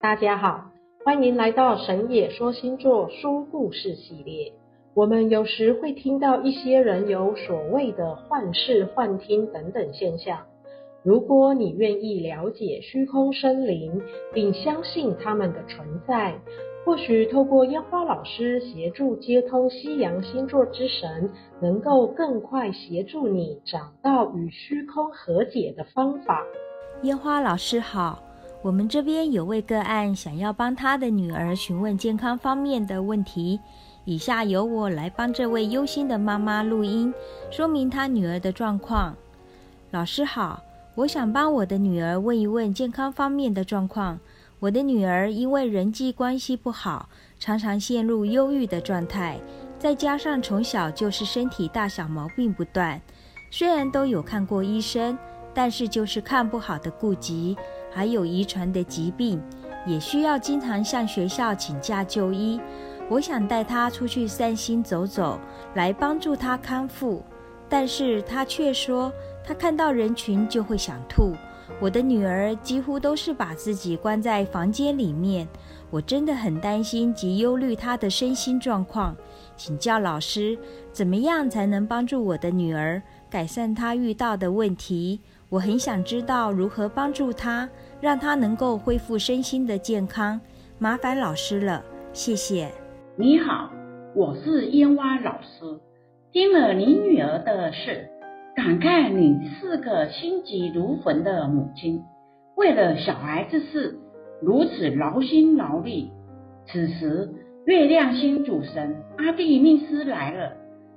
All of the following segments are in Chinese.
大家好，欢迎来到神野说星座说故事系列。我们有时会听到一些人有所谓的幻视、幻听等等现象。如果你愿意了解虚空生灵，并相信他们的存在，或许透过烟花老师协助接通西洋星座之神，能够更快协助你找到与虚空和解的方法。烟花老师好。我们这边有位个案想要帮他的女儿询问健康方面的问题，以下由我来帮这位忧心的妈妈录音，说明她女儿的状况。老师好，我想帮我的女儿问一问健康方面的状况。我的女儿因为人际关系不好，常常陷入忧郁的状态，再加上从小就是身体大小毛病不断，虽然都有看过医生，但是就是看不好的顾及。还有遗传的疾病，也需要经常向学校请假就医。我想带他出去散心走走，来帮助他康复。但是他却说，他看到人群就会想吐。我的女儿几乎都是把自己关在房间里面，我真的很担心及忧虑她的身心状况。请教老师，怎么样才能帮助我的女儿改善他遇到的问题？我很想知道如何帮助他，让他能够恢复身心的健康。麻烦老师了，谢谢。你好，我是烟花老师。听了你女儿的事，感慨你是个心急如焚的母亲，为了小孩子事如此劳心劳力。此时，月亮星主神阿蒂密斯来了，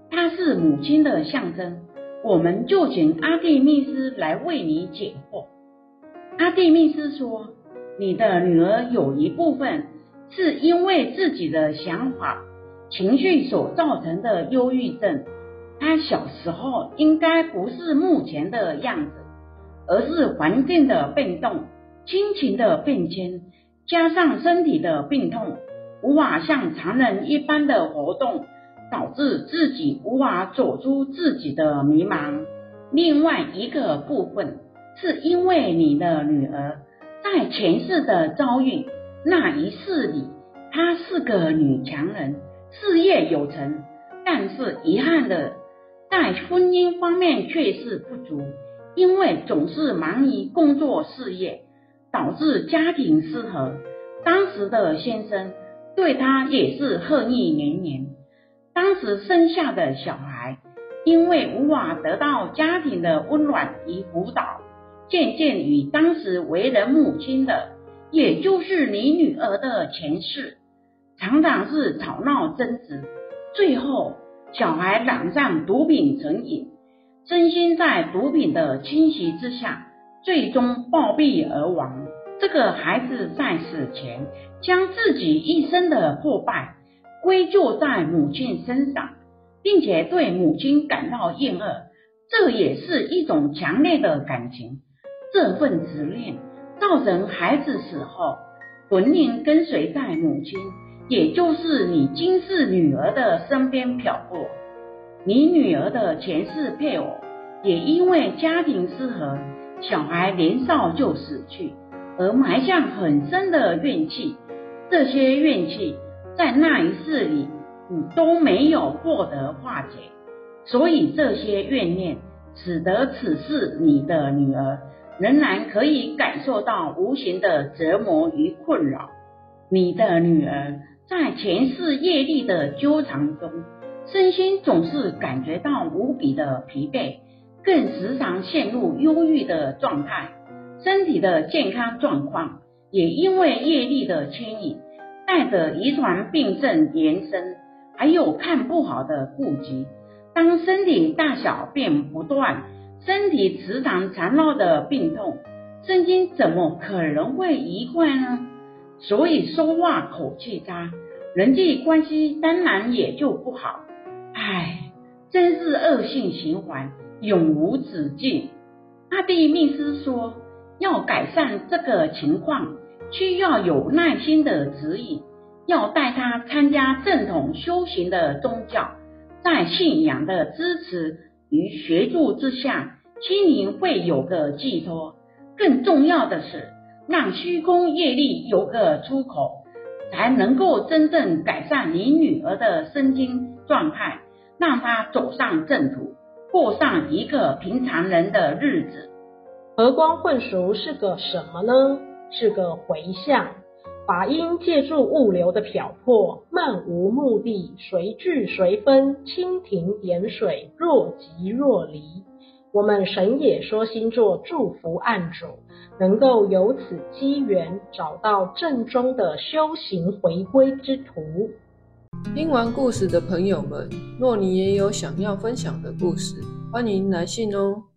他是母亲的象征。我们就请阿蒂密斯来为你解惑。阿蒂密斯说：“你的女儿有一部分是因为自己的想法、情绪所造成的忧郁症。她小时候应该不是目前的样子，而是环境的变动、亲情的变迁，加上身体的病痛，无法像常人一般的活动。”导致自己无法走出自己的迷茫。另外一个部分，是因为你的女儿在前世的遭遇，那一世里，她是个女强人，事业有成，但是遗憾的，在婚姻方面却是不足，因为总是忙于工作事业，导致家庭失和。当时的先生对她也是恨意连连。当时生下的小孩，因为无法得到家庭的温暖与辅导，渐渐与当时为人母亲的，也就是你女儿的前世，常常是吵闹争执，最后小孩染上毒品成瘾，身心在毒品的侵袭之下，最终暴毙而亡。这个孩子在死前，将自己一生的破败。归咎在母亲身上，并且对母亲感到厌恶，这也是一种强烈的感情。这份执念造成孩子死后，魂灵跟随在母亲，也就是你今世女儿的身边漂泊。你女儿的前世配偶也因为家庭失和，小孩年少就死去，而埋下很深的怨气。这些怨气。在那一世里，你都没有获得化解，所以这些怨念使得此世你的女儿仍然可以感受到无形的折磨与困扰。你的女儿在前世业力的纠缠中，身心总是感觉到无比的疲惫，更时常陷入忧郁的状态，身体的健康状况也因为业力的牵引。带着遗传病症延伸，还有看不好的顾及。当身体大小便不断，身体时常缠绕的病痛，身心怎么可能会愉快呢？所以说话口气差，人际关系当然也就不好。唉，真是恶性循环，永无止境。阿蒂密斯说，要改善这个情况。需要有耐心的指引，要带他参加正统修行的宗教，在信仰的支持与协助之下，心灵会有个寄托。更重要的是，让虚空业力有个出口，才能够真正改善你女儿的身心状态，让她走上正途，过上一个平常人的日子。和光混熟是个什么呢？是个回向。法音借助物流的漂泊，漫无目的，随聚随分，蜻蜓点水，若即若离。我们神野说星座祝福案主能够由此机缘找到正宗的修行回归之途。听完故事的朋友们，若你也有想要分享的故事，欢迎来信哦。